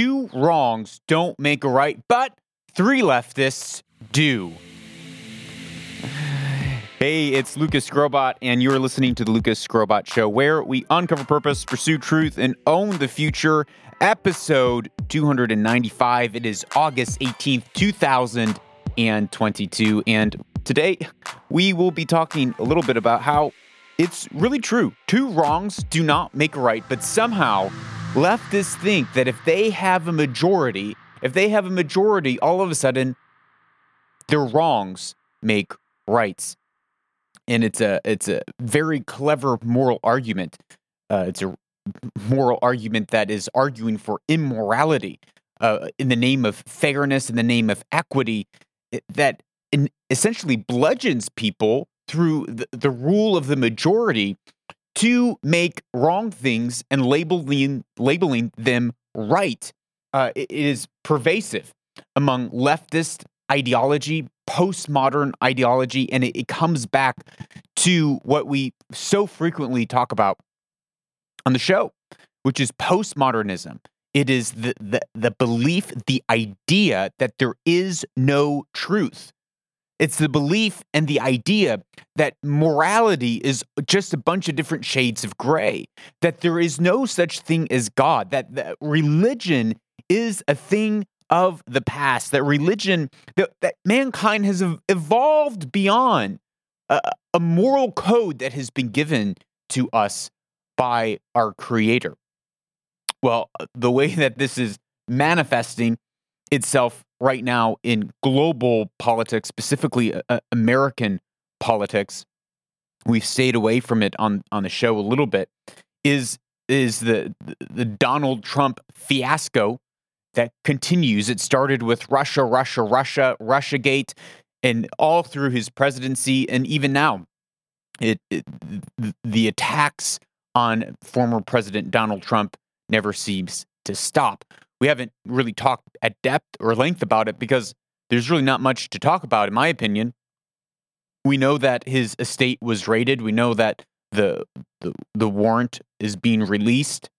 two wrongs don't make a right, but three leftists do. Hey, it's Lucas Skrobot, and you're listening to the Lucas Skrobot Show, where we uncover purpose, pursue truth, and own the future. Episode 295. It is August 18th, 2022. And today we will be talking a little bit about how it's really true. Two wrongs do not make a right, but somehow leftists think that if they have a majority, if they have a majority, all of a sudden their wrongs make rights and it's a it's a very clever moral argument. Uh, it's a moral argument that is arguing for immorality uh, in the name of fairness, in the name of equity, that essentially bludgeons people through the, the rule of the majority to make wrong things and labeling labeling them right. Uh, it, is pervasive among leftist ideology, postmodern ideology, and it, it comes back to what we so frequently talk about on the show, which is postmodernism. It is the, the, the belief, the idea that there is no truth. It's the belief and the idea that morality is just a bunch of different shades of gray, that there is no such thing as God, that, that religion is a thing of the past, that religion, that, that mankind has evolved beyond a, a moral code that has been given to us by our Creator. Well, the way that this is manifesting itself right now in global politics, specifically uh, American politics, we've stayed away from it on on the show a little bit. Is is the the Donald Trump fiasco that continues. It started with Russia, Russia, Russia, Russiagate, and all through his presidency, and even now, it, it the attacks on former President Donald Trump never seems to stop. We haven't really talked at depth or length about it because there's really not much to talk about, in my opinion. We know that his estate was raided. We know that the the, the warrant is being released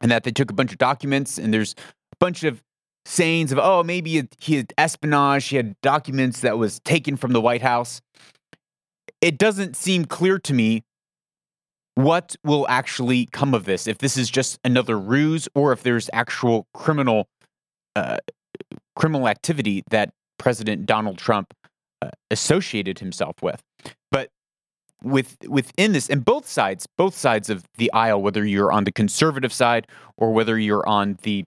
and that they took a bunch of documents and there's a bunch of sayings of, oh, maybe he had espionage, he had documents that was taken from the White House. It doesn't seem clear to me what will actually come of this. If this is just another ruse, or if there's actual criminal uh, criminal activity that President Donald Trump uh, associated himself with. But with within this, and both sides, both sides of the aisle, whether you're on the conservative side or whether you're on the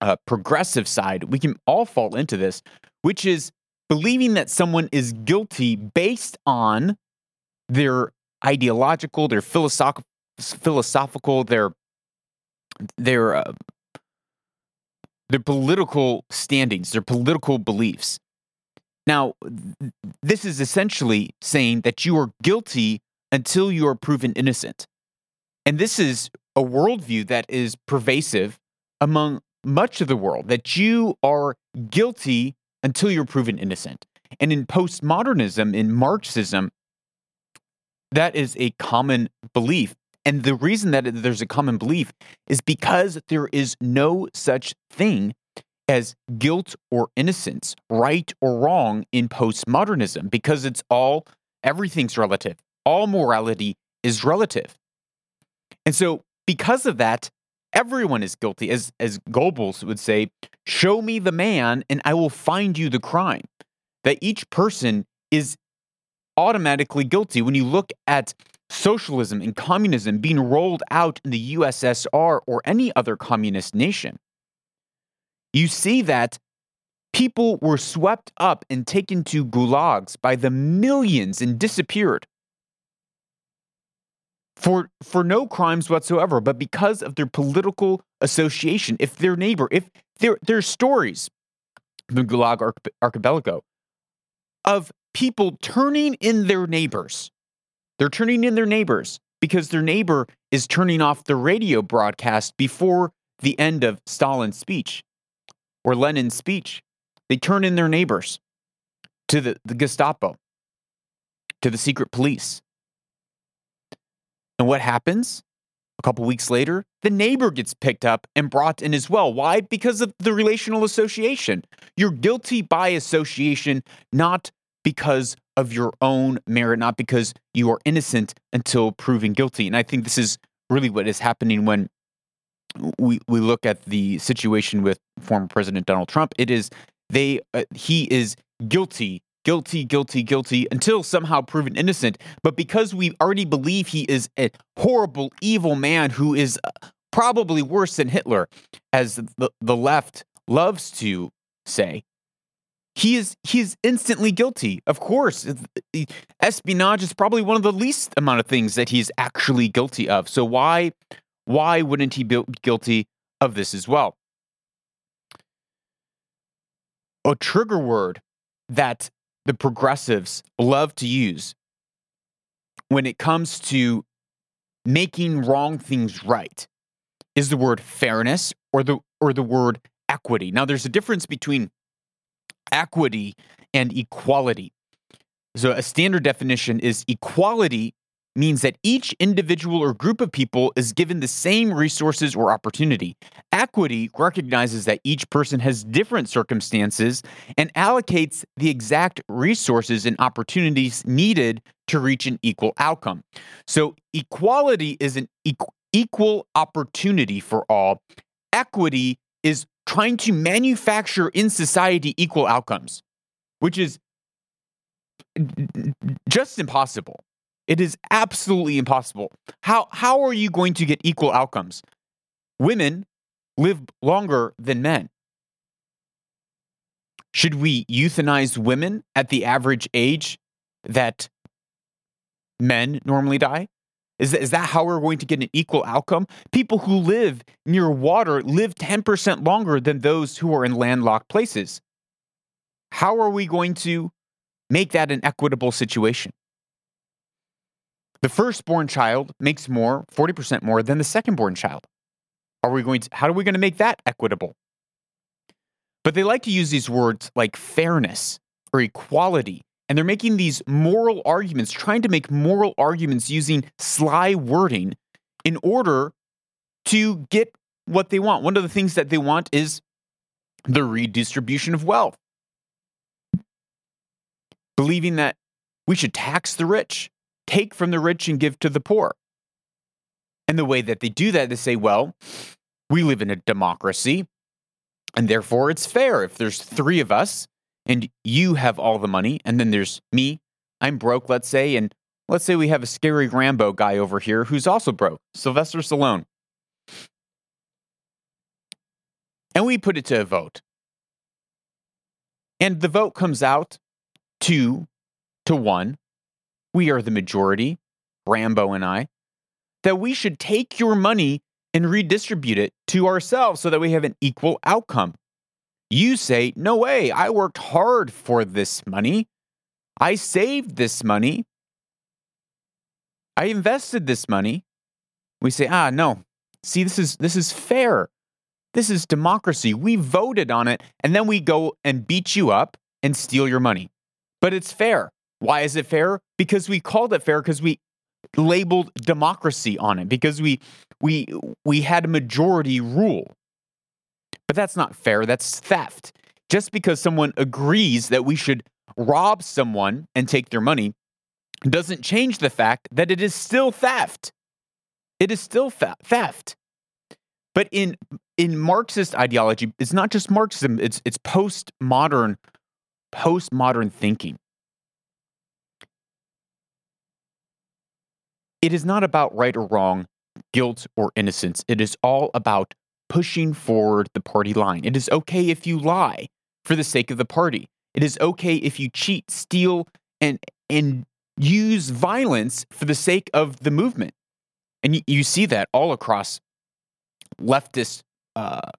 uh, progressive side, we can all fall into this, which is believing that someone is guilty based on their ideological, their philosophical, philosophical, their their uh, their political standings, their political beliefs. Now, th- this is essentially saying that you are guilty until you are proven innocent. And this is a worldview that is pervasive among much of the world that you are guilty until you're proven innocent. And in postmodernism, in Marxism, that is a common belief. And the reason that there's a common belief is because there is no such thing as guilt or innocence, right or wrong in postmodernism, because it's all, everything's relative. All morality is relative. And so, because of that, everyone is guilty. As as Goebbels would say, show me the man and I will find you the crime. That each person is automatically guilty. When you look at socialism and communism being rolled out in the USSR or any other communist nation, you see that people were swept up and taken to gulags by the millions and disappeared for for no crimes whatsoever, but because of their political association. If their neighbor, if their there's stories, the Gulag Archipelago, of people turning in their neighbors. They're turning in their neighbors because their neighbor is turning off the radio broadcast before the end of Stalin's speech or Lenin's speech. They turn in their neighbors to the, the Gestapo, to the secret police. And what happens? A couple weeks later, the neighbor gets picked up and brought in as well. Why? Because of the relational association. You're guilty by association, not because of your own merit, not because you are innocent until proven guilty. And I think this is really what is happening when we we look at the situation with former President Donald Trump. It is they uh, he is guilty guilty, guilty, guilty until somehow proven innocent. But because we already believe he is a horrible, evil man who is uh, probably worse than Hitler, as the, the left loves to say, he is he is instantly guilty. Of course, espionage is probably one of the least amount of things that he's actually guilty of. So why why wouldn't he be guilty of this as well? A trigger word that the progressives love to use when it comes to making wrong things right is the word fairness or the or the word equity. Now there's a difference between equity and equality. So a standard definition is equality means that each individual or group of people is given the same resources or opportunity. Equity recognizes that each person has different circumstances and allocates the exact resources and opportunities needed to reach an equal outcome. So, equality is an equal opportunity for all. Equity is trying to manufacture in society equal outcomes, which is just impossible. It is absolutely impossible. How how are you going to get equal outcomes? Women live longer than men. Should we euthanize women at the average age that men normally die? Is that, is that how we're going to get an equal outcome? People who live near water live 10% longer than those who are in landlocked places. How are we going to make that an equitable situation? The firstborn child makes more, 40% more than the secondborn child. Are we going to, how are we going to make that equitable? But they like to use these words like fairness or equality. And they're making these moral arguments, trying to make moral arguments using sly wording in order to get what they want. One of the things that they want is the redistribution of wealth, believing that we should tax the rich take from the rich and give to the poor. And the way that they do that, they say, well, we live in a democracy, and therefore it's fair. If there's three of us and you have all the money, and then there's me, I'm broke, let's say, and let's say we have a scary Rambo guy over here who's also broke, Sylvester Stallone. And we put it to a vote. And the vote comes out two to one we are the majority, Rambo and I, that we should take your money and redistribute it to ourselves so that we have an equal outcome. You say, No way, I worked hard for this money. I saved this money. I invested this money. We say, ah, no. See, this is this is fair. This is democracy. We voted on it, and then we go and beat you up and steal your money. But it's fair. Why is it fair? Because we called it fair because we labeled democracy on it because we we we had a majority rule. But that's not fair, that's theft. Just because someone agrees that we should rob someone and take their money doesn't change the fact that it is still theft. It is still theft. But in in Marxist ideology, it's not just Marxism, it's it's postmodern postmodern thinking. It is not about right or wrong, guilt or innocence. It is all about pushing forward the party line. It is okay if you lie for the sake of the party. It is okay if you cheat, steal, and and use violence for the sake of the movement. And you, you see that all across leftist uh,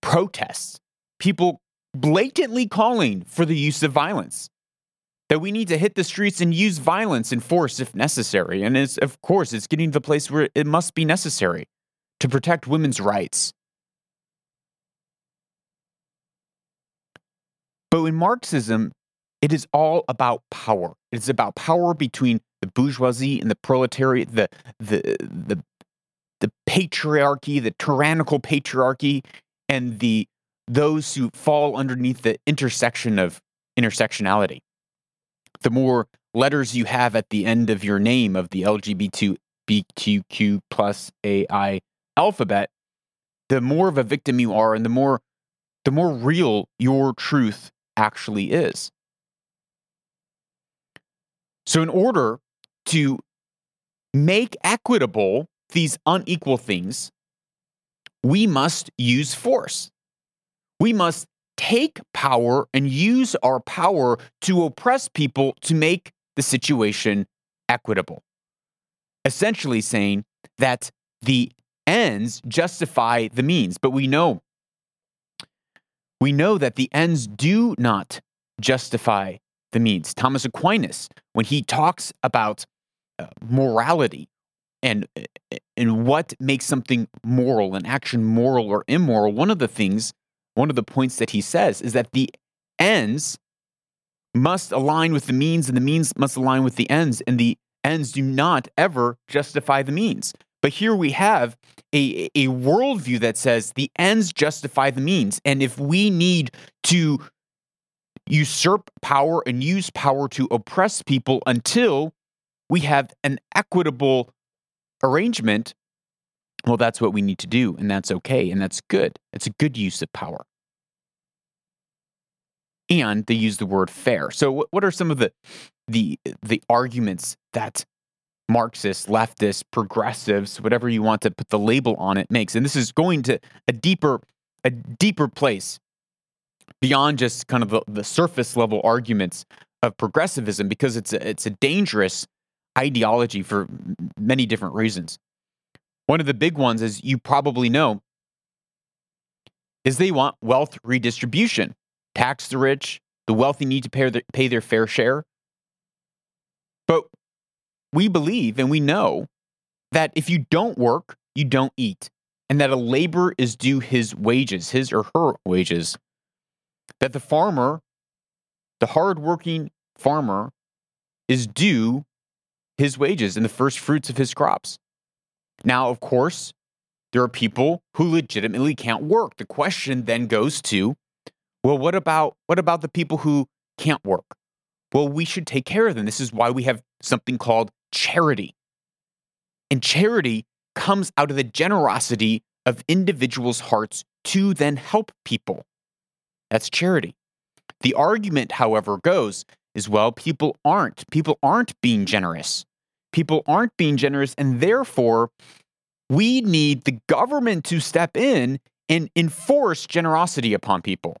protests. People blatantly calling for the use of violence that we need to hit the streets and use violence and force if necessary. And it's, of course, it's getting to the place where it must be necessary to protect women's rights. But in Marxism, it is all about power. It's about power between the bourgeoisie and the proletariat, the the the the patriarchy, the tyrannical patriarchy, and the those who fall underneath the intersection of intersectionality. The more letters you have at the end of your name of the LGBTQ plus AI alphabet, the more of a victim you are and the more the more real your truth actually is. So in order to make equitable these unequal things, we must use force. We must take power and use our power to oppress people to make the situation equitable. Essentially, saying that the ends justify the means, but we know we know that the ends do not justify the means. Thomas Aquinas, when he talks about uh, morality and and what makes something moral, an action moral or immoral, one of the things, one of the points that he says is that the ends must align with the means and the means must align with the ends and the ends do not ever justify the means. But here we have a, a worldview that says the ends justify the means. And if we need to usurp power and use power to oppress people until we have an equitable arrangement, well, that's what we need to do. And that's okay. And that's good. It's a good use of power. And they use the word fair. So, what are some of the the the arguments that Marxists, leftists, progressives, whatever you want to put the label on it makes? And this is going to a deeper a deeper place beyond just kind of the, the surface level arguments of progressivism because it's a, it's a dangerous ideology for many different reasons. One of the big ones, as you probably know, is they want wealth redistribution. Tax the rich, the wealthy need to pay their, pay their fair share. But we believe and we know that if you don't work, you don't eat, and that a laborer is due his wages, his or her wages that the farmer, the hardworking farmer, is due his wages and the first fruits of his crops. Now, of course, there are people who legitimately can't work. The question then goes to, well, what about what about the people who can't work? Well, we should take care of them. This is why we have something called charity. And charity comes out of the generosity of individuals' hearts to then help people. That's charity. The argument, however, goes is well, people aren't. People aren't being generous. People aren't being generous, and therefore, we need the government to step in and enforce generosity upon people.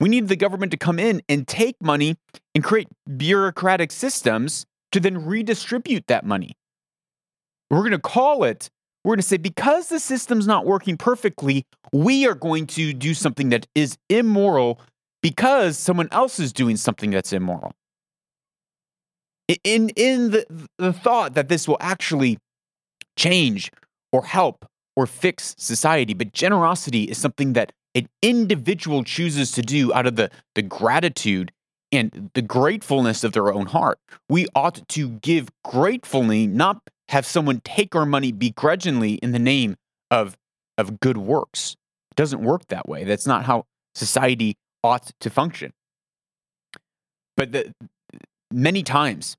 We need the government to come in and take money and create bureaucratic systems to then redistribute that money. We're going to call it we're going to say because the system's not working perfectly, we are going to do something that is immoral because someone else is doing something that's immoral. In, in the, the thought that this will actually change or help or fix society, but generosity is something that an individual chooses to do out of the, the gratitude and the gratefulness of their own heart. We ought to give gratefully, not have someone take our money begrudgingly in the name of, of good works. It doesn't work that way. That's not how society ought to function. But the, many times,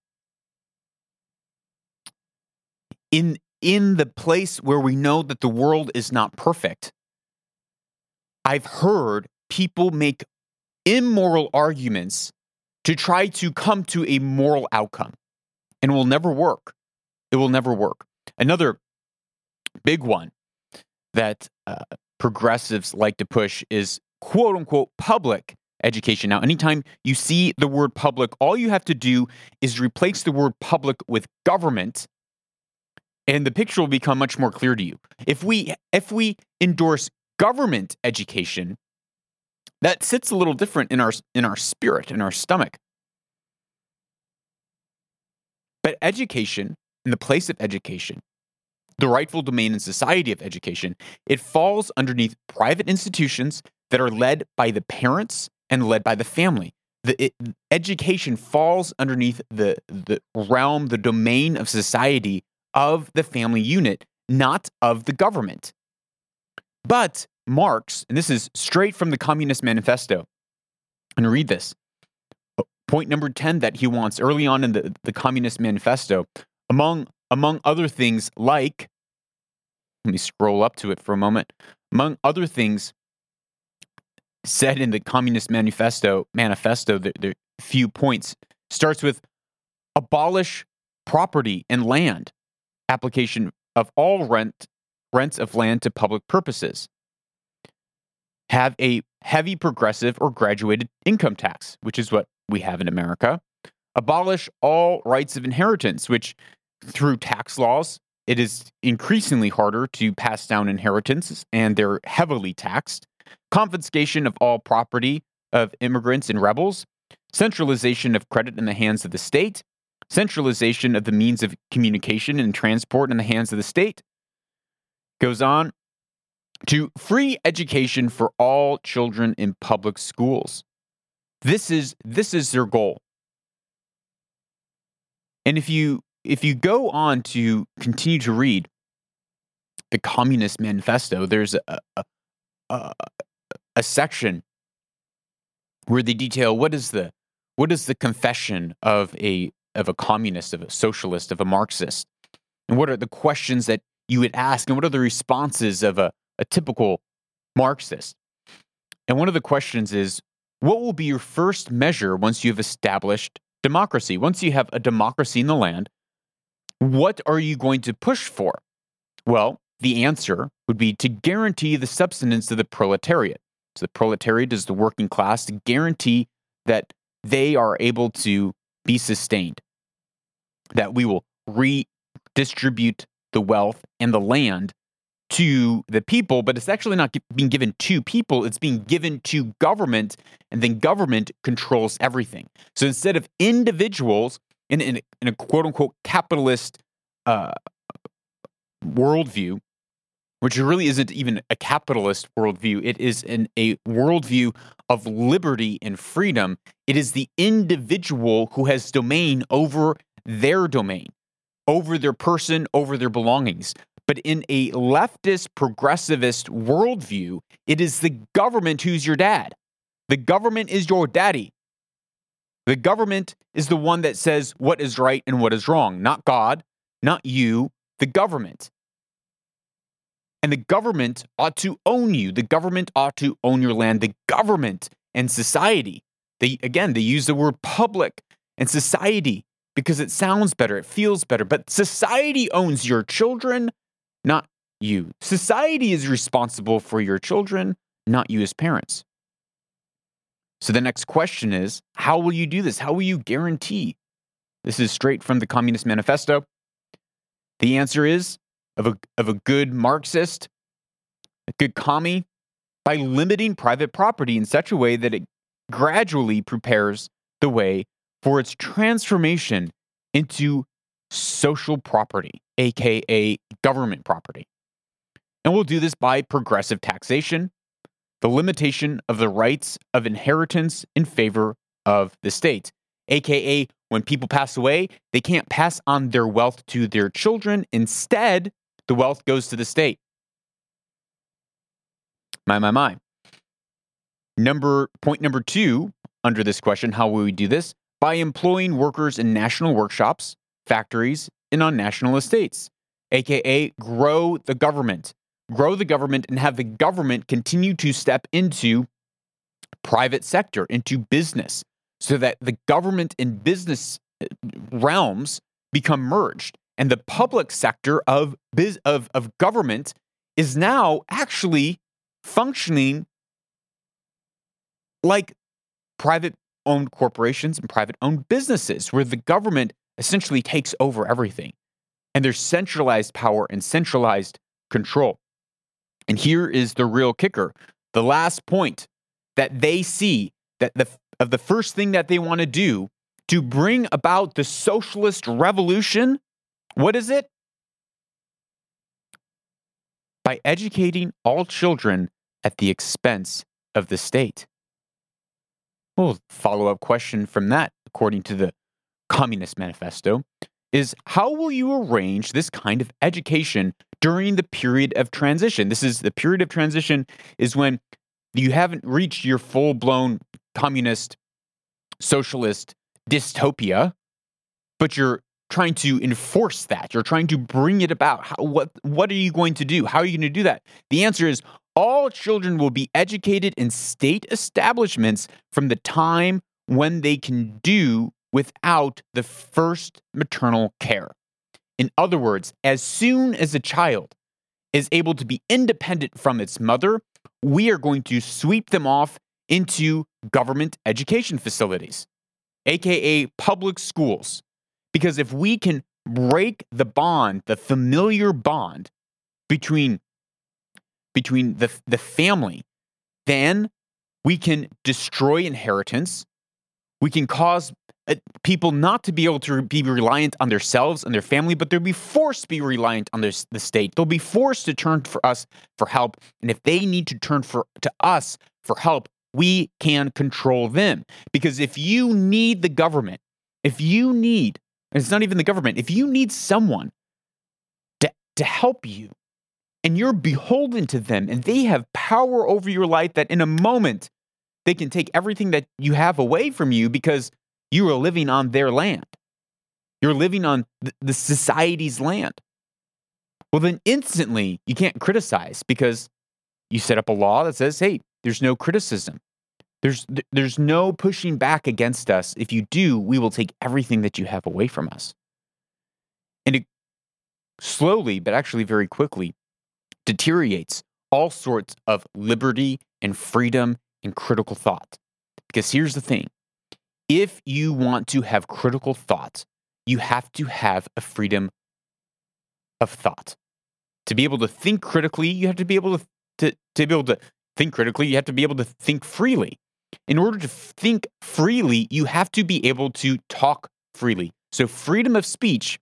in, in the place where we know that the world is not perfect, I've heard people make immoral arguments to try to come to a moral outcome and will never work. It will never work. Another big one that uh, progressives like to push is quote unquote public education. Now, anytime you see the word public, all you have to do is replace the word public with government and the picture will become much more clear to you. If we if we endorse government education, that sits a little different in our in our spirit, in our stomach. But education in the place of education, the rightful domain and society of education, it falls underneath private institutions that are led by the parents and led by the family. The it, education falls underneath the the realm, the domain of society of the family unit, not of the government. But Marx, and this is straight from the Communist Manifesto, and read this. Uh, point number 10 that he wants early on in the, the Communist Manifesto, among, among other things like, let me scroll up to it for a moment, among other things said in the Communist Manifesto, manifesto the, the few points starts with abolish property and land, application of all rent rents of land to public purposes. Have a heavy progressive or graduated income tax, which is what we have in America. Abolish all rights of inheritance, which through tax laws, it is increasingly harder to pass down inheritances and they're heavily taxed. Confiscation of all property of immigrants and rebels, centralization of credit in the hands of the state, centralization of the means of communication and transport in the hands of the state. Goes on to free education for all children in public schools. This is this is their goal. And if you if you go on to continue to read the Communist Manifesto, there's a, a, a, a section where they detail what is the what is the confession of a of a communist, of a socialist, of a Marxist? And what are the questions that you would ask? And what are the responses of a, a typical Marxist? And one of the questions is what will be your first measure once you've established democracy? Once you have a democracy in the land, what are you going to push for? Well, the answer would be to guarantee the subsistence of the proletariat. So the proletariat is the working class to guarantee that they are able to be sustained, that we will redistribute the wealth and the land to the people, but it's actually not being given to people, it's being given to government, and then government controls everything. So instead of individuals in, in, in a quote unquote capitalist uh, worldview, which really isn't even a capitalist worldview. It is an, a worldview of liberty and freedom. It is the individual who has domain over their domain, over their person, over their belongings. But in a leftist, progressivist worldview, it is the government who's your dad. The government is your daddy. The government is the one that says what is right and what is wrong, not God, not you, the government. And the government ought to own you. The government ought to own your land. The government and society. They again, they use the word public and society because it sounds better, it feels better. But society owns your children, not you. Society is responsible for your children, not you as parents. So the next question is how will you do this? How will you guarantee? This is straight from the Communist Manifesto. The answer is of a, of a good Marxist, a good commie, by limiting private property in such a way that it gradually prepares the way for its transformation into social property, aka government property. And we'll do this by progressive taxation, the limitation of the rights of inheritance in favor of the state, aka when people pass away, they can't pass on their wealth to their children. Instead, the wealth goes to the state. My, my, my. Number point number two under this question, how will we do this? By employing workers in national workshops, factories, and on national estates, aka grow the government. Grow the government and have the government continue to step into private sector, into business, so that the government and business uh, realms become merged and the public sector of biz, of, of government is now actually functioning like private owned corporations and private owned businesses where the government essentially takes over everything and there's centralized power and centralized control and here is the real kicker the last point that they see that the of the first thing that they want to do to bring about the socialist revolution what is it? By educating all children at the expense of the state. Well, follow up question from that, according to the Communist Manifesto. is how will you arrange this kind of education during the period of transition? This is the period of transition is when you haven't reached your full blown communist, socialist dystopia, but you're trying to enforce that. You're trying to bring it about. How, what what are you going to do? How are you going to do that? The answer is all children will be educated in state establishments from the time when they can do without the first maternal care. In other words, as soon as a child is able to be independent from its mother, we are going to sweep them off into government education facilities, aka public schools. Because if we can break the bond, the familiar bond between, between the, the family, then we can destroy inheritance. We can cause uh, people not to be able to be reliant on themselves and their family, but they'll be forced to be reliant on their, the state. They'll be forced to turn for us for help. And if they need to turn for to us for help, we can control them. Because if you need the government, if you need, and it's not even the government, if you need someone to, to help you, and you're beholden to them, and they have power over your life that in a moment they can take everything that you have away from you because you are living on their land. You're living on the society's land. Well, then instantly you can't criticize because you set up a law that says, hey, there's no criticism. There's, there's no pushing back against us. If you do, we will take everything that you have away from us. And it slowly, but actually very quickly, deteriorates all sorts of liberty and freedom and critical thought. Because here's the thing if you want to have critical thought, you have to have a freedom of thought. To be able to think critically, you have to be able to, to, to be able to think critically, you have to be able to think freely. In order to think freely, you have to be able to talk freely. So, freedom of speech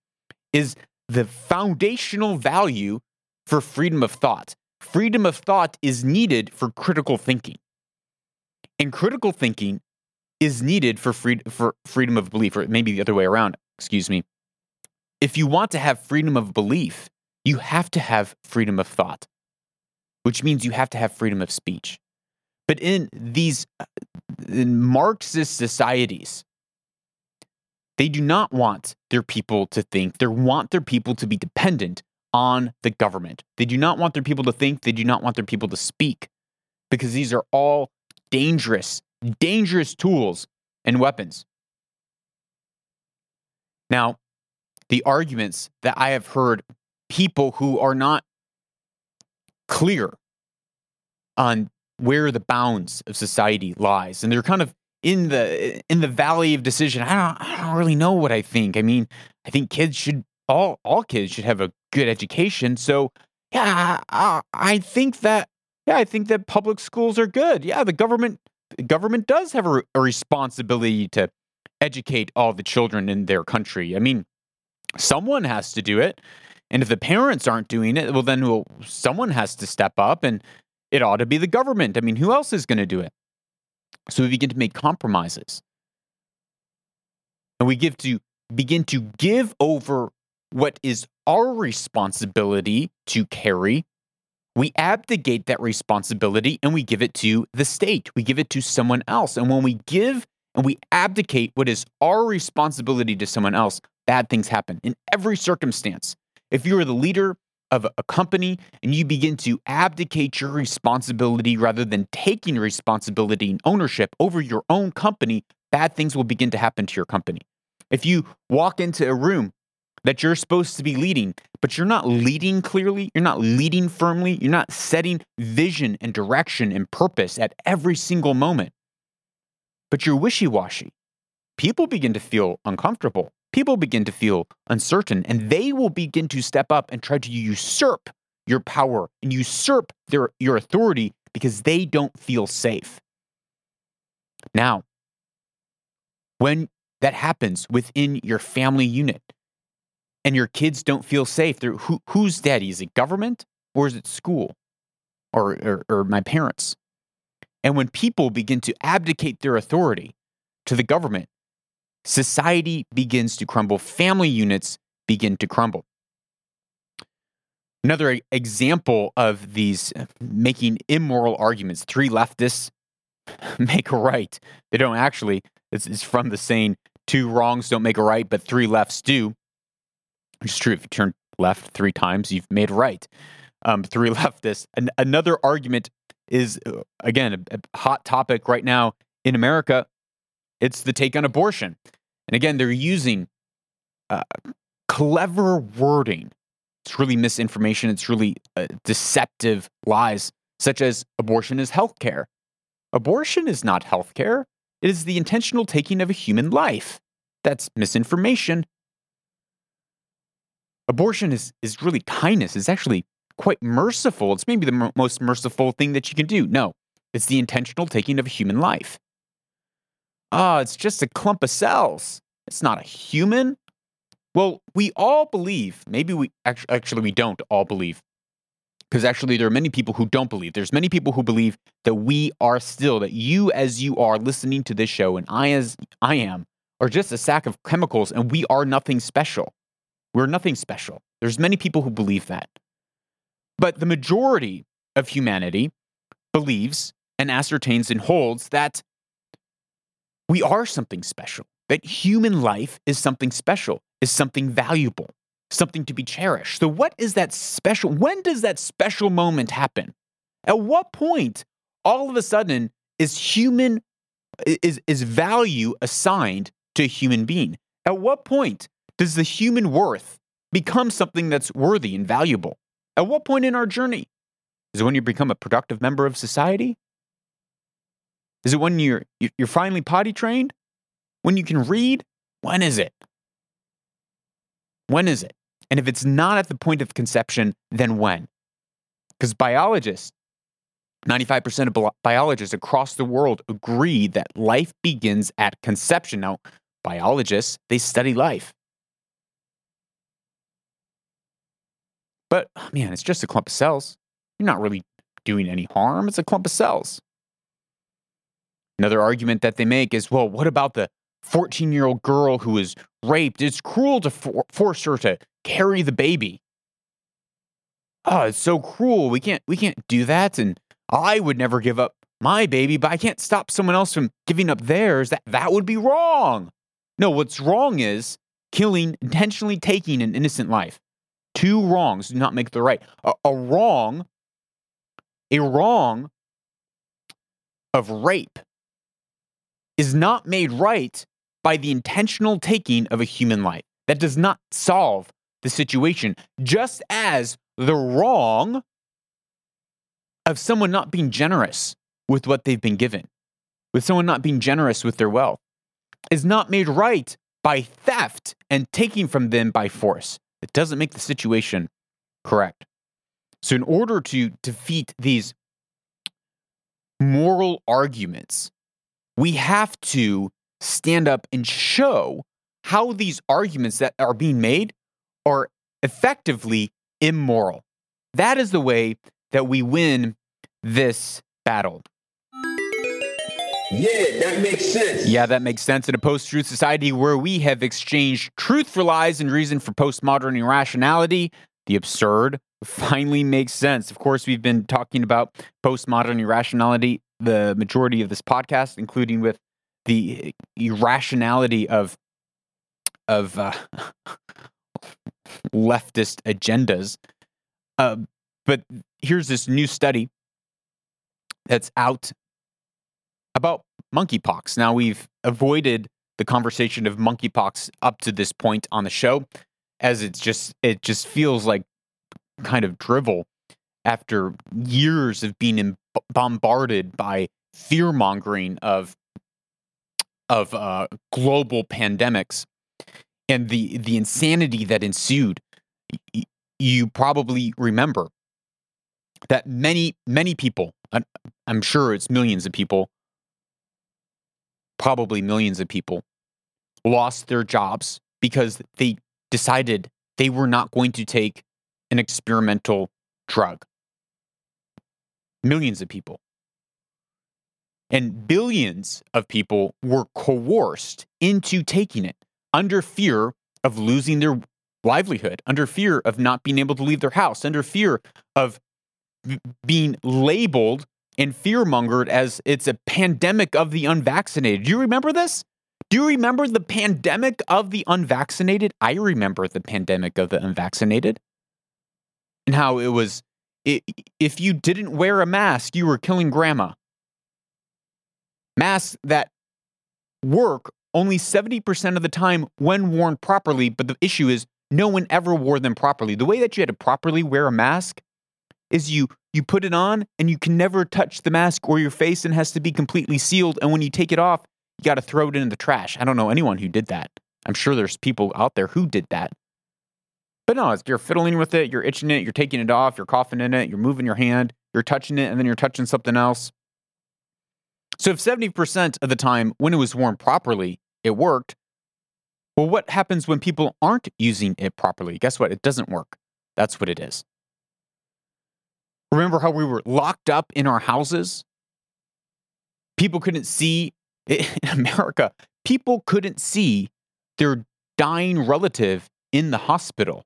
is the foundational value for freedom of thought. Freedom of thought is needed for critical thinking. And critical thinking is needed for, free, for freedom of belief, or maybe the other way around, excuse me. If you want to have freedom of belief, you have to have freedom of thought, which means you have to have freedom of speech. But in these uh, in Marxist societies, they do not want their people to think, they want their people to be dependent on the government. They do not want their people to think, they do not want their people to speak, because these are all dangerous dangerous tools and weapons. Now, the arguments that I have heard people who are not clear on where the bounds of society lies and they're kind of in the in the valley of decision I don't I don't really know what I think. I mean, I think kids should all all kids should have a good education. So, yeah, I, I think that yeah, I think that public schools are good. Yeah, the government government does have a, a responsibility to educate all the children in their country. I mean, someone has to do it. And if the parents aren't doing it, well, then well, someone has to step up and it ought to be the government. I mean, who else is going to do it? So we begin to make compromises. And we give to begin to give over what is our responsibility to carry we abdicate that responsibility and we give it to the state. We give it to someone else. And when we give and we abdicate what is our responsibility to someone else, bad things happen in every circumstance. If you are the leader of a company and you begin to abdicate your responsibility rather than taking responsibility and ownership over your own company, bad things will begin to happen to your company. If you walk into a room that you're supposed to be leading, but you're not leading clearly, you're not leading firmly, you're not setting vision and direction and purpose at every single moment, but you're wishy washy. People begin to feel uncomfortable. People begin to feel uncertain, and they will begin to step up and try to usurp your power and usurp their, your authority because they don't feel safe. Now, when that happens within your family unit, and your kids don't feel safe, who, who's daddy? Is it government or is it school or, or, or my parents? And when people begin to abdicate their authority to the government, society begins to crumble, family units begin to crumble. Another example of these uh, making immoral arguments, three leftists make a right. They don't actually, it's, it's from the saying, two wrongs don't make a right, but three lefts do. Which is true. If you turn left three times, you've made right. Um, three leftists. An- another argument is, uh, again, a, a hot topic right now in America. It's the take on abortion. And again, they're using uh, clever wording. It's really misinformation. It's really uh, deceptive lies, such as abortion is healthcare. Abortion is not healthcare. It is the intentional taking of a human life. That's misinformation. Abortion is, is really kindness. It's actually quite merciful. It's maybe the m- most merciful thing that you can do. No, it's the intentional taking of a human life. Ah, oh, it's just a clump of cells. It's not a human. Well, we all believe, maybe we actually, actually we don't all believe. Because actually there are many people who don't believe. There's many people who believe that we are still that you as you are listening to this show and I as I am are just a sack of chemicals and we are nothing special. We're nothing special. There's many people who believe that. But the majority of humanity believes and ascertains and holds that we are something special, that human life is something special, is something valuable, something to be cherished. So, what is that special? When does that special moment happen? At what point, all of a sudden, is human is, is value assigned to a human being? At what point does the human worth become something that's worthy and valuable? At what point in our journey? Is it when you become a productive member of society? Is it when you're you're finally potty trained? When you can read? When is it? When is it? And if it's not at the point of conception, then when? Because biologists, 95% of biologists across the world agree that life begins at conception. Now, biologists, they study life. But oh, man, it's just a clump of cells. You're not really doing any harm. It's a clump of cells. Another argument that they make is well, what about the 14 year old girl who was raped? It's cruel to for- force her to carry the baby. Oh, it's so cruel. We can't we can't do that. And I would never give up my baby, but I can't stop someone else from giving up theirs. That that would be wrong. No, what's wrong is killing, intentionally taking an innocent life. Two wrongs do not make the right. A, a wrong, a wrong of rape is not made right by the intentional taking of a human life. That does not solve the situation, just as the wrong of someone not being generous with what they've been given, with someone not being generous with their wealth, is not made right by theft and taking from them by force. It doesn't make the situation correct. So, in order to defeat these moral arguments, we have to stand up and show how these arguments that are being made are effectively immoral. That is the way that we win this battle. Yeah, that makes sense. Yeah, that makes sense in a post truth society where we have exchanged truth for lies and reason for postmodern irrationality. The absurd finally makes sense. Of course, we've been talking about postmodern irrationality the majority of this podcast, including with the irrationality of of uh, leftist agendas. Uh, but here's this new study that's out about monkeypox. Now, we've avoided the conversation of monkeypox up to this point on the show, as it's just it just feels like kind of drivel after years of being bombarded by fear mongering of of uh, global pandemics and the the insanity that ensued. You probably remember that many many people, I'm sure it's millions of people, probably millions of people lost their jobs because they decided they were not going to take an experimental drug. Millions of people. And billions of people were coerced into taking it under fear of losing their livelihood, under fear of not being able to leave their house, under fear of being labeled and fear mongered as it's a pandemic of the unvaccinated. Do you remember this? Do you remember the pandemic of the unvaccinated? I remember the pandemic of the unvaccinated and how it was if you didn't wear a mask, you were killing grandma. Masks that work only 70% of the time when worn properly, but the issue is no one ever wore them properly. The way that you had to properly wear a mask is you you put it on and you can never touch the mask or your face and has to be completely sealed and when you take it off, you got to throw it in the trash. I don't know anyone who did that. I'm sure there's people out there who did that. But no, you're fiddling with it, you're itching it, you're taking it off, you're coughing in it, you're moving your hand, you're touching it, and then you're touching something else. So if 70% of the time when it was worn properly, it worked, well, what happens when people aren't using it properly? Guess what? It doesn't work. That's what it is. Remember how we were locked up in our houses? People couldn't see in America, people couldn't see their dying relative in the hospital.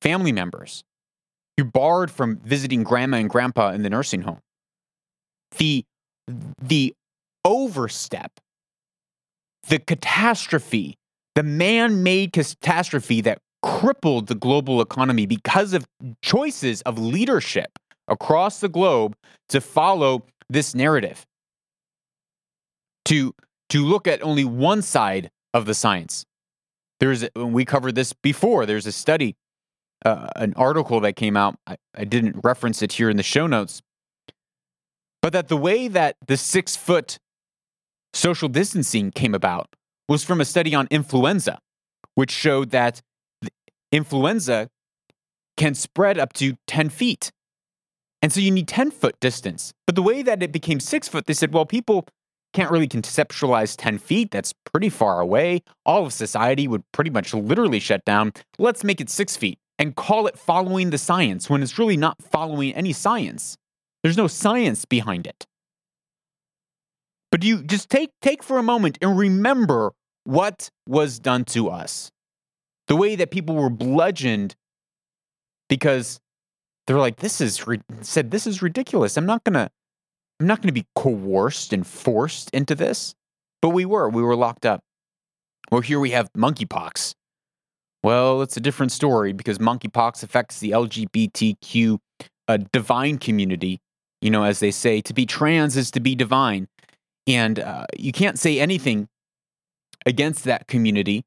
Family members. You're barred from visiting grandma and grandpa in the nursing home. The the overstep, the catastrophe, the man-made catastrophe that crippled the global economy because of choices of leadership across the globe to follow this narrative to to look at only one side of the science. There's we covered this before. There's a study, uh, an article that came out. I, I didn't reference it here in the show notes, but that the way that the six foot social distancing came about was from a study on influenza, which showed that influenza can spread up to 10 feet. And so you need 10 foot distance. But the way that it became six foot, they said, well, people can't really conceptualize 10 feet. That's pretty far away. All of society would pretty much literally shut down. Let's make it six feet and call it following the science when it's really not following any science. There's no science behind it. But you just take, take for a moment and remember what was done to us. The way that people were bludgeoned because they're like, this is, said, this is ridiculous. I'm not going to, I'm not going to be coerced and forced into this, but we were. We were locked up. Well, here we have monkeypox. Well, it's a different story because monkeypox affects the LGBTQ uh, divine community. You know, as they say, to be trans is to be divine. And uh, you can't say anything against that community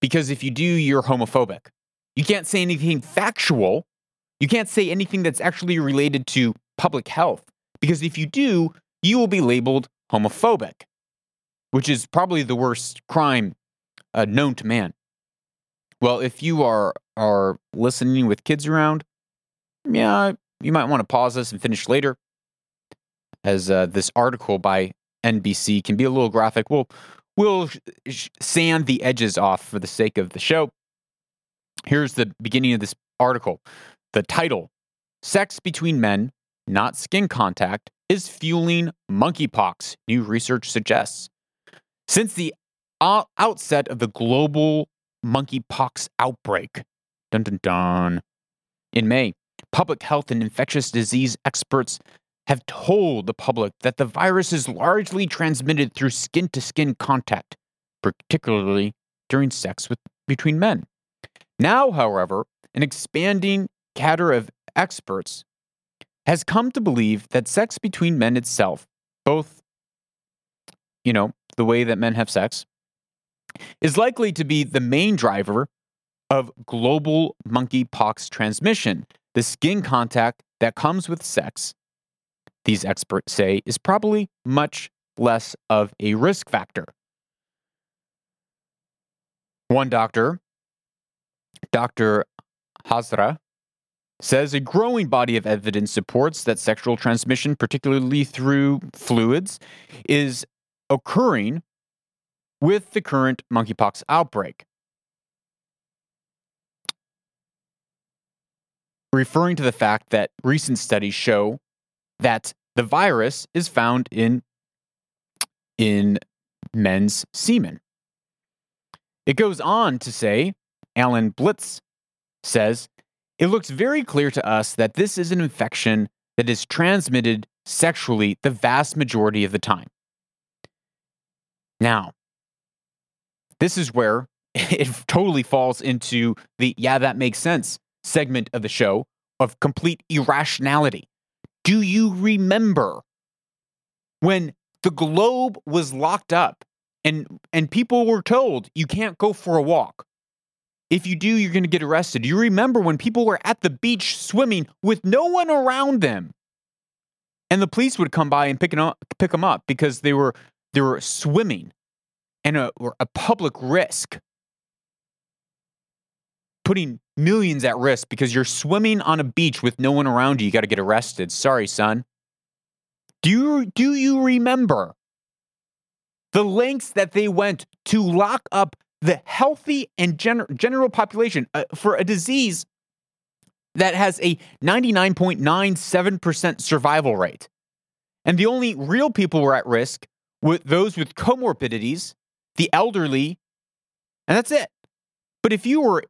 because if you do, you're homophobic. You can't say anything factual. You can't say anything that's actually related to public health because if you do, you will be labeled homophobic, which is probably the worst crime uh, known to man. Well, if you are are listening with kids around, yeah, you might want to pause this and finish later, as uh, this article by NBC can be a little graphic. We'll we'll sh- sand the edges off for the sake of the show. Here's the beginning of this article. The title: Sex between men not skin contact, is fueling monkeypox, new research suggests. Since the outset of the global monkeypox outbreak, dun dun dun, in May, public health and infectious disease experts have told the public that the virus is largely transmitted through skin to skin contact, particularly during sex with, between men. Now, however, an expanding cadre of experts has come to believe that sex between men itself, both, you know, the way that men have sex, is likely to be the main driver of global monkeypox transmission. The skin contact that comes with sex, these experts say, is probably much less of a risk factor. One doctor, Dr. Hazra, says a growing body of evidence supports that sexual transmission, particularly through fluids, is occurring with the current monkeypox outbreak. Referring to the fact that recent studies show that the virus is found in in men's semen. It goes on to say, Alan Blitz says, it looks very clear to us that this is an infection that is transmitted sexually the vast majority of the time. Now, this is where it totally falls into the yeah, that makes sense segment of the show of complete irrationality. Do you remember when the globe was locked up and and people were told you can't go for a walk? If you do, you're going to get arrested. You remember when people were at the beach swimming with no one around them? And the police would come by and pick, up, pick them up because they were, they were swimming and uh, a, a public risk, putting millions at risk because you're swimming on a beach with no one around you. You got to get arrested. Sorry, son. Do you, do you remember the lengths that they went to lock up the healthy and gener- general population uh, for a disease that has a 99.97% survival rate. And the only real people were at risk were those with comorbidities, the elderly, and that's it. But if you were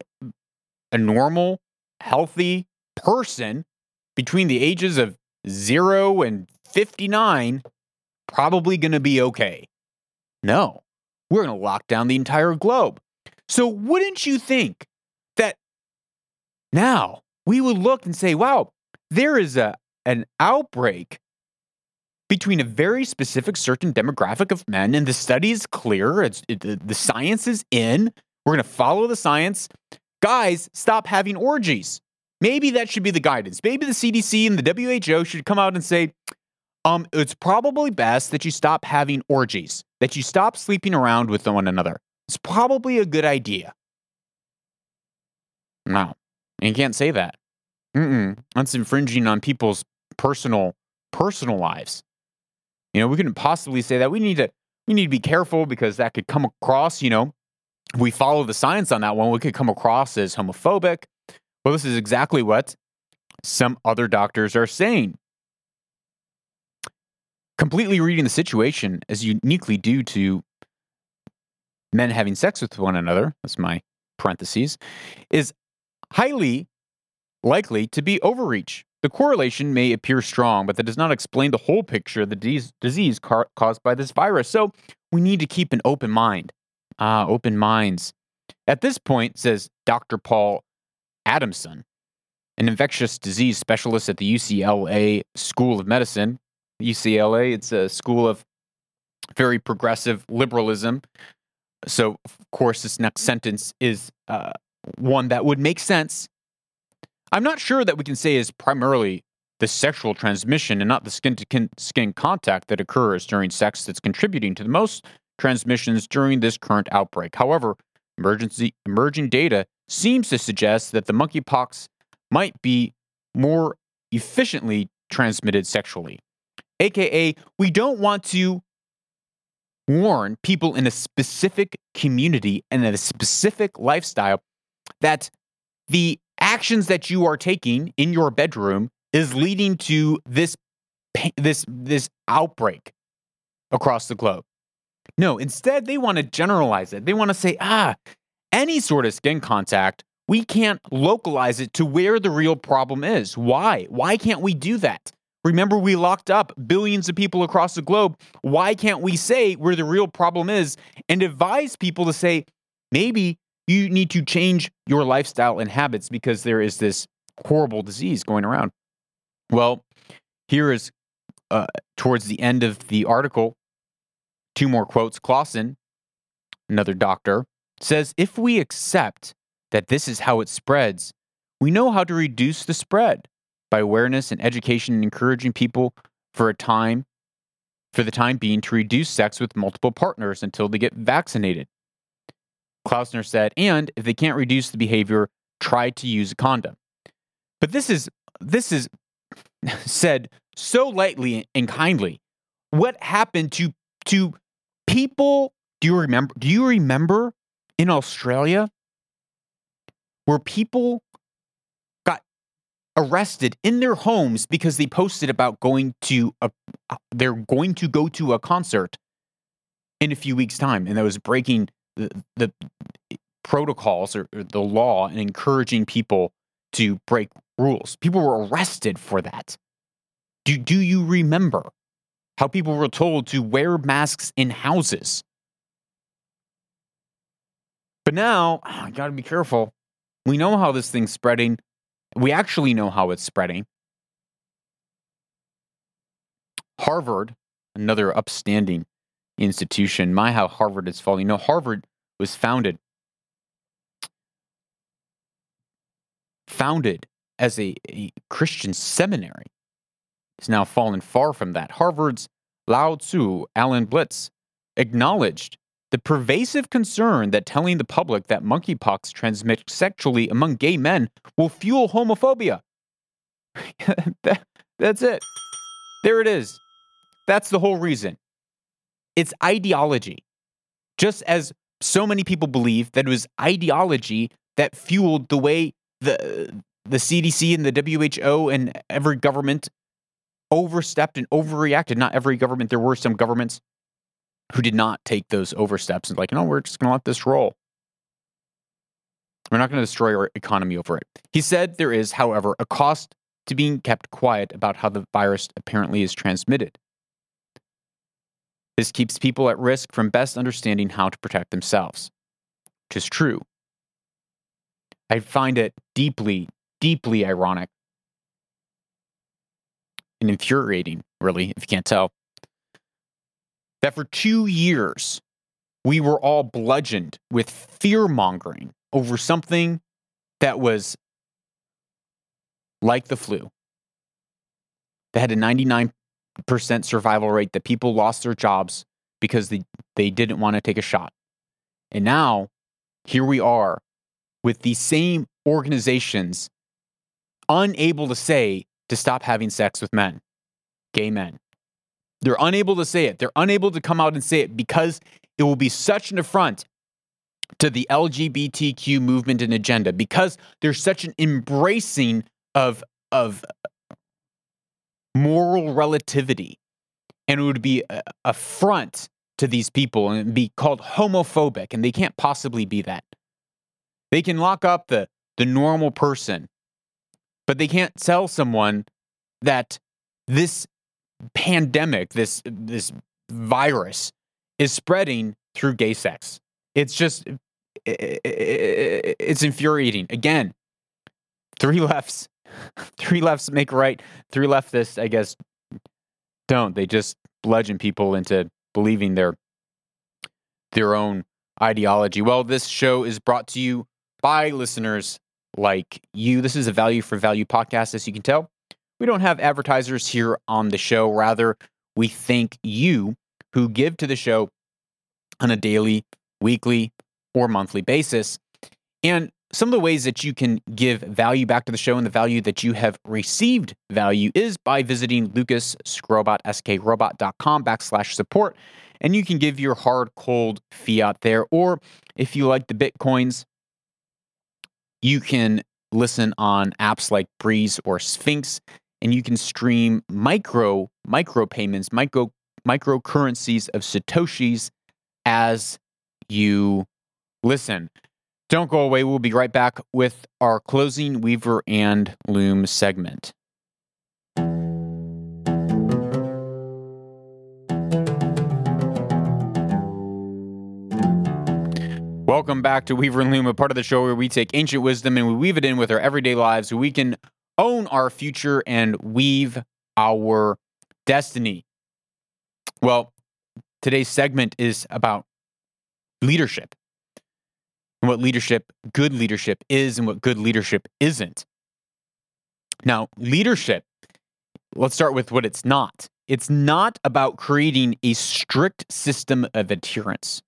a normal, healthy person between the ages of 0 and 59, probably going to be okay. No, we're going to lock down the entire globe. So, wouldn't you think that now we would look and say, wow, there is a, an outbreak between a very specific certain demographic of men, and the study is clear, it's, it, the, the science is in. We're going to follow the science. Guys, stop having orgies. Maybe that should be the guidance. Maybe the CDC and the WHO should come out and say, um, it's probably best that you stop having orgies, that you stop sleeping around with one another. It's probably a good idea. No, you can't say that. Mm-mm. That's infringing on people's personal personal lives. You know, we couldn't possibly say that. We need to we need to be careful because that could come across. You know, we follow the science on that one. We could come across as homophobic. Well, this is exactly what some other doctors are saying completely reading the situation as uniquely due to men having sex with one another, that's my parentheses, is highly likely to be overreach. The correlation may appear strong, but that does not explain the whole picture of the disease caused by this virus. So we need to keep an open mind. Ah, open minds. At this point, says Dr. Paul Adamson, an infectious disease specialist at the UCLA School of Medicine, UCLA. It's a school of very progressive liberalism. So, of course, this next sentence is uh, one that would make sense. I'm not sure that we can say is primarily the sexual transmission and not the skin to skin contact that occurs during sex that's contributing to the most transmissions during this current outbreak. However, emergency, emerging data seems to suggest that the monkeypox might be more efficiently transmitted sexually. AKA, we don't want to warn people in a specific community and a specific lifestyle that the actions that you are taking in your bedroom is leading to this this this outbreak across the globe. No, instead they want to generalize it. They want to say, "Ah, any sort of skin contact, we can't localize it to where the real problem is. Why? Why can't we do that? Remember, we locked up billions of people across the globe. Why can't we say where the real problem is and advise people to say, maybe you need to change your lifestyle and habits because there is this horrible disease going around? Well, here is uh, towards the end of the article, two more quotes. Clausen, another doctor, says if we accept that this is how it spreads, we know how to reduce the spread by awareness and education and encouraging people for a time for the time being to reduce sex with multiple partners until they get vaccinated. Klausner said, and if they can't reduce the behavior, try to use a condom. But this is this is said so lightly and kindly. What happened to to people? Do you remember? Do you remember in Australia where people got arrested in their homes because they posted about going to a uh, they're going to go to a concert in a few weeks time and that was breaking the, the protocols or, or the law and encouraging people to break rules. People were arrested for that. Do, do you remember how people were told to wear masks in houses? But now, ah, I gotta be careful. We know how this thing's spreading. We actually know how it's spreading. Harvard, another upstanding institution, my how Harvard is falling. No, Harvard was founded founded as a, a Christian seminary. It's now fallen far from that. Harvard's Lao Tzu, Alan Blitz, acknowledged the pervasive concern that telling the public that monkeypox transmits sexually among gay men will fuel homophobia. that, that's it. There it is. That's the whole reason. It's ideology. Just as so many people believe that it was ideology that fueled the way the the CDC and the WHO and every government overstepped and overreacted. Not every government. There were some governments who did not take those oversteps and like, no, we're just going to let this roll. We're not going to destroy our economy over it. He said there is, however, a cost to being kept quiet about how the virus apparently is transmitted. This keeps people at risk from best understanding how to protect themselves, which is true. I find it deeply, deeply ironic and infuriating, really, if you can't tell, that for two years we were all bludgeoned with fear mongering over something that was like the flu, that had a 99% survival rate, that people lost their jobs because they, they didn't want to take a shot. And now, here we are with these same organizations unable to say to stop having sex with men, gay men. They're unable to say it. They're unable to come out and say it because it will be such an affront to the LGBTQ movement and agenda because there's such an embracing of of moral relativity and it would be a affront to these people and be called homophobic and they can't possibly be that they can lock up the the normal person but they can't tell someone that this pandemic, this this virus is spreading through gay sex. It's just it's infuriating. Again, three lefts, three lefts make right. Three leftists, I guess, don't. They just bludgeon people into believing their their own ideology. Well, this show is brought to you by listeners like you. This is a value for value podcast, as you can tell. We don't have advertisers here on the show. Rather, we thank you who give to the show on a daily, weekly, or monthly basis. And some of the ways that you can give value back to the show and the value that you have received value is by visiting Lucas Skrobot, skrobot.com backslash support. And you can give your hard, cold fiat there. Or if you like the Bitcoins, you can listen on apps like Breez or Sphinx and you can stream micro micro payments, micro micro currencies of satoshis as you listen. Don't go away. We'll be right back with our closing Weaver and Loom segment. Welcome back to Weaver and Loom, a part of the show where we take ancient wisdom and we weave it in with our everyday lives so we can own our future and weave our destiny. Well, today's segment is about leadership and what leadership, good leadership is and what good leadership isn't. Now, leadership, let's start with what it's not. It's not about creating a strict system of adherence.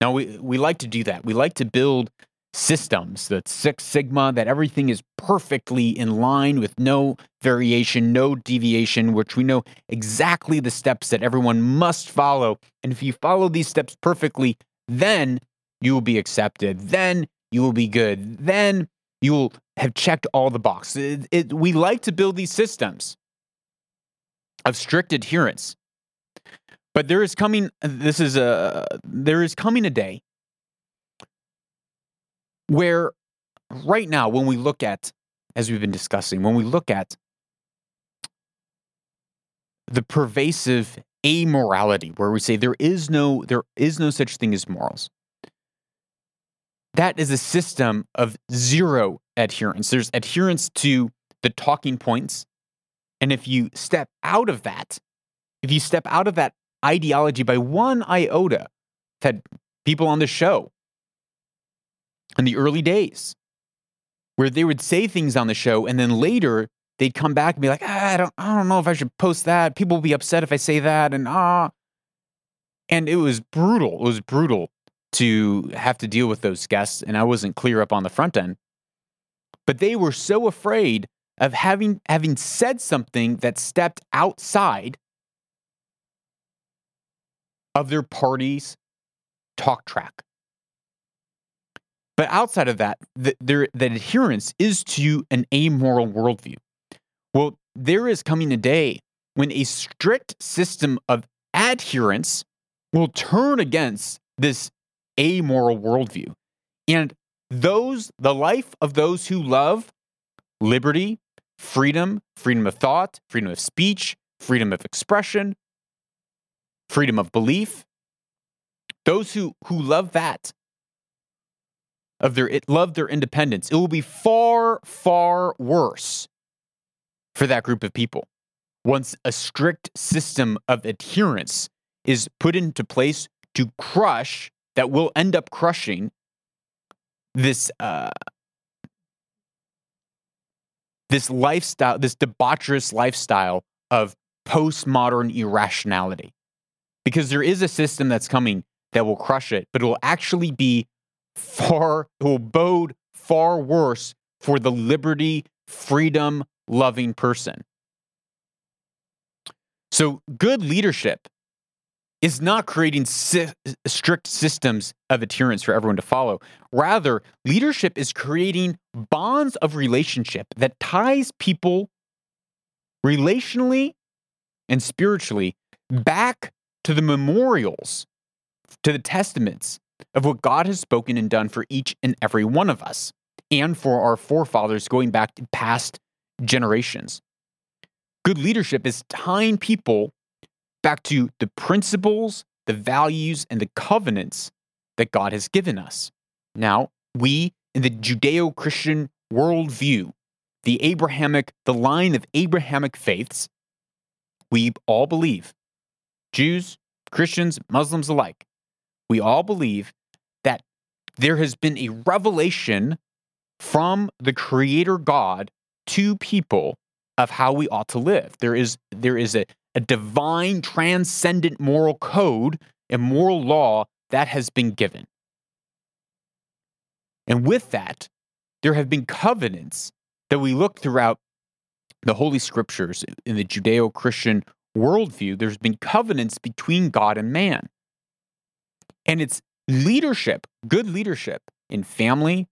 Now, we, we like to do that. We like to build systems, the Six Sigma, that everything is perfectly in line with no variation, no deviation, which we know exactly the steps that everyone must follow. And if you follow these steps perfectly, then you will be accepted. Then you will be good. Then you'll have checked all the boxes. It, it, we like to build these systems of strict adherence. But there is coming this is a there is coming a day where right now when we look at as we've been discussing when we look at the pervasive amorality where we say there is no there is no such thing as morals that is a system of zero adherence. There's adherence to the talking points. And if you step out of that if you step out of that ideology by one iota I've had people on the show in the early days where they would say things on the show and then later they'd come back and be like, ah, I don't, I don't know if I should post that. People will be upset if I say that, and ah, and it was brutal. It was brutal to have to deal with those guests, and I wasn't clear up on the front end. But they were so afraid of having having said something that stepped outside of their party's talk track. But outside of that, the, the, the adherence is to an amoral worldview. Well, there is coming a day when a strict system of adherence will turn against this amoral worldview. And those, the life of those who love liberty, freedom, freedom of thought, freedom of speech, freedom of expression, freedom of belief, those who, who love that, of their love their independence, it will be far, far worse for that group of people. Once a strict system of adherence is put into place to crush, that will end up crushing this uh, this lifestyle, this debaucherous lifestyle of postmodern irrationality. Because there is a system that's coming that will crush it, but it will actually be far, it will bode far worse for the liberty, freedom, loving person. So, good leadership is not creating si- strict systems of adherence for everyone to follow. Rather, leadership is creating bonds of relationship that ties people relationally and spiritually back to the memorials, to the testaments of what God has spoken and done for each and every one of us and for our forefathers going back to past generations. Good leadership is tying people back to the principles, the values, and the covenants that God has given us. Now, we in the Judeo Christian worldview, the Abrahamic, the line of Abrahamic faiths, we all believe, Jews, Christians, Muslims alike, we all believe that there has been a revelation from the creator God to people of how we ought to live. There is there is a, a divine transcendent moral code and moral law that has been given. And with that, there have been covenants that we look throughout the Holy Scriptures in the Judeo Christian worldview. There's been covenants between God and man. And it's leadership, good leadership in family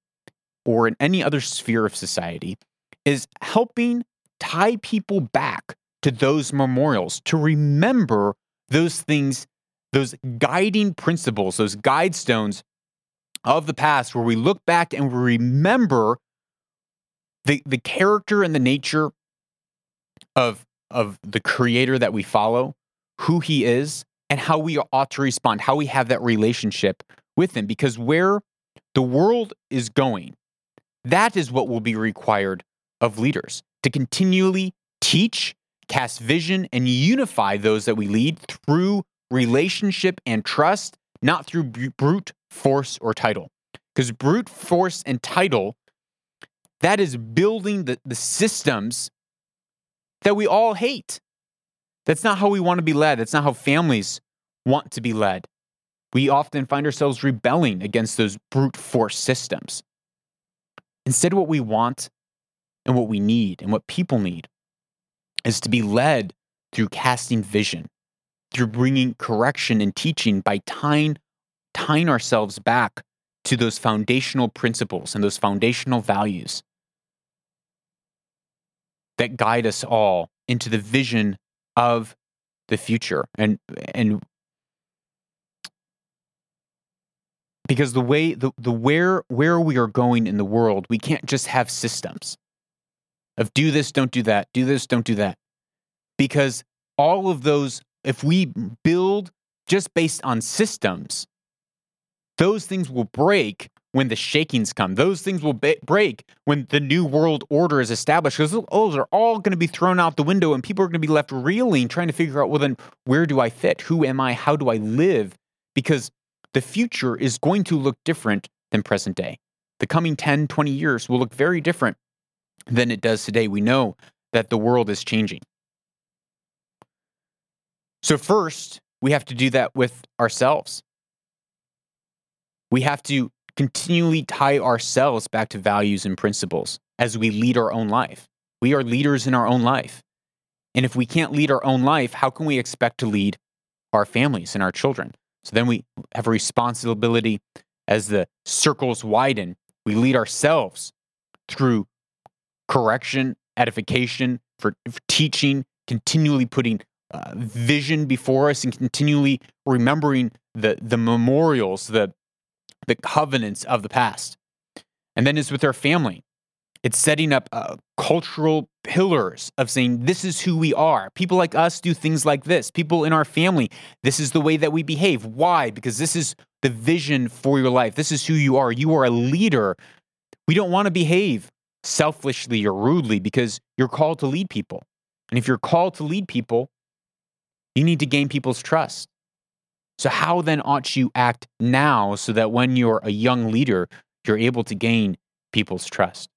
or in any other sphere of society, is helping tie people back to those memorials to remember those things, those guiding principles, those guide stones of the past, where we look back and we remember the, the character and the nature of, of the creator that we follow, who he is, and how we ought to respond, how we have that relationship with Him. Because where the world is going, that is what will be required of leaders to continually teach, cast vision, and unify those that we lead through relationship and trust, not through brute force or title. Because brute force and title, that is building the, the systems that we all hate. That's not how we want to be led. That's not how families want to be led. We often find ourselves rebelling against those brute force systems. Instead, what we want and what we need and what people need is to be led through casting vision, through bringing correction and teaching by tying, tying ourselves back to those foundational principles and those foundational values that guide us all into the vision of the future. And and because the way the, the where where we are going in the world we can't just have systems of do this don't do that do this don't do that. Because all of those if we build just based on systems those things will break when the shakings come those things will break when the new world order is established because those are all going to be thrown out the window and people are going to be left reeling trying to figure out well then where do i fit who am i how do i live because the future is going to look different than present day. The coming 10, 20 years will look very different than it does today. We know that the world is changing. So, first, we have to do that with ourselves. We have to continually tie ourselves back to values and principles as we lead our own life. We are leaders in our own life. And if we can't lead our own life, how can we expect to lead our families and our children? So then we have a responsibility as the circles widen. We lead ourselves through correction, edification, for, for teaching, continually putting uh, vision before us, and continually remembering the the memorials, the the covenants of the past. And then it's with our family. It's setting up uh, cultural pillars of saying, this is who we are. People like us do things like this. People in our family, this is the way that we behave. Why? Because this is the vision for your life. This is who you are. You are a leader. We don't want to behave selfishly or rudely because you're called to lead people. And if you're called to lead people, you need to gain people's trust. So, how then ought you act now so that when you're a young leader, you're able to gain people's trust?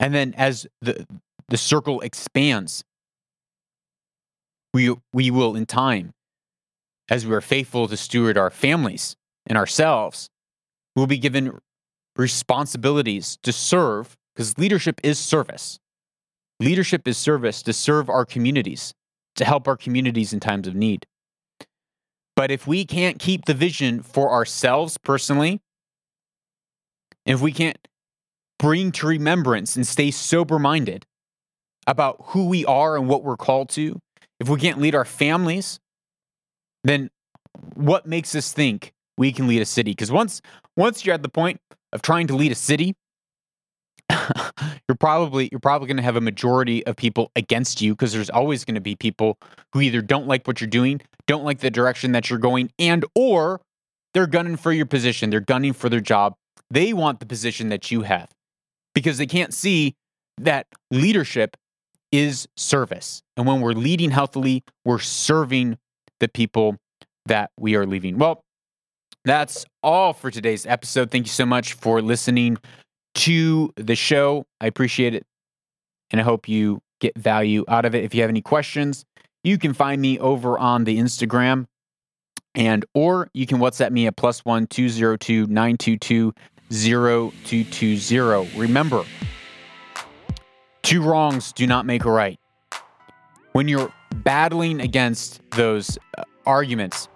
And then as the the circle expands, we we will in time, as we are faithful to steward our families and ourselves, we'll be given responsibilities to serve, because leadership is service. Leadership is service to serve our communities, to help our communities in times of need. But if we can't keep the vision for ourselves personally, if we can't bring to remembrance and stay sober minded about who we are and what we're called to, if we can't lead our families, then what makes us think we can lead a city? Because once once you're at the point of trying to lead a city, you're probably you're probably going to have a majority of people against you because there's always going to be people who either don't like what you're doing, don't like the direction that you're going, and or they're gunning for your position, they're gunning for their job. They want the position that you have because they can't see that leadership is service. And when we're leading healthily, we're serving the people that we are leaving. Well, that's all for today's episode. Thank you so much for listening to the show. I appreciate it. And I hope you get value out of it. If you have any questions, you can find me over on the Instagram and or you can WhatsApp me at plus one two zero two nine two two zero two two zero. Remember, two wrongs do not make a right. When you're battling against those uh, arguments,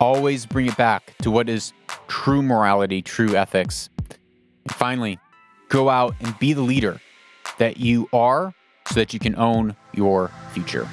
always bring it back to what is true morality, true ethics. And finally, go out and be the leader that you are so that you can own your future.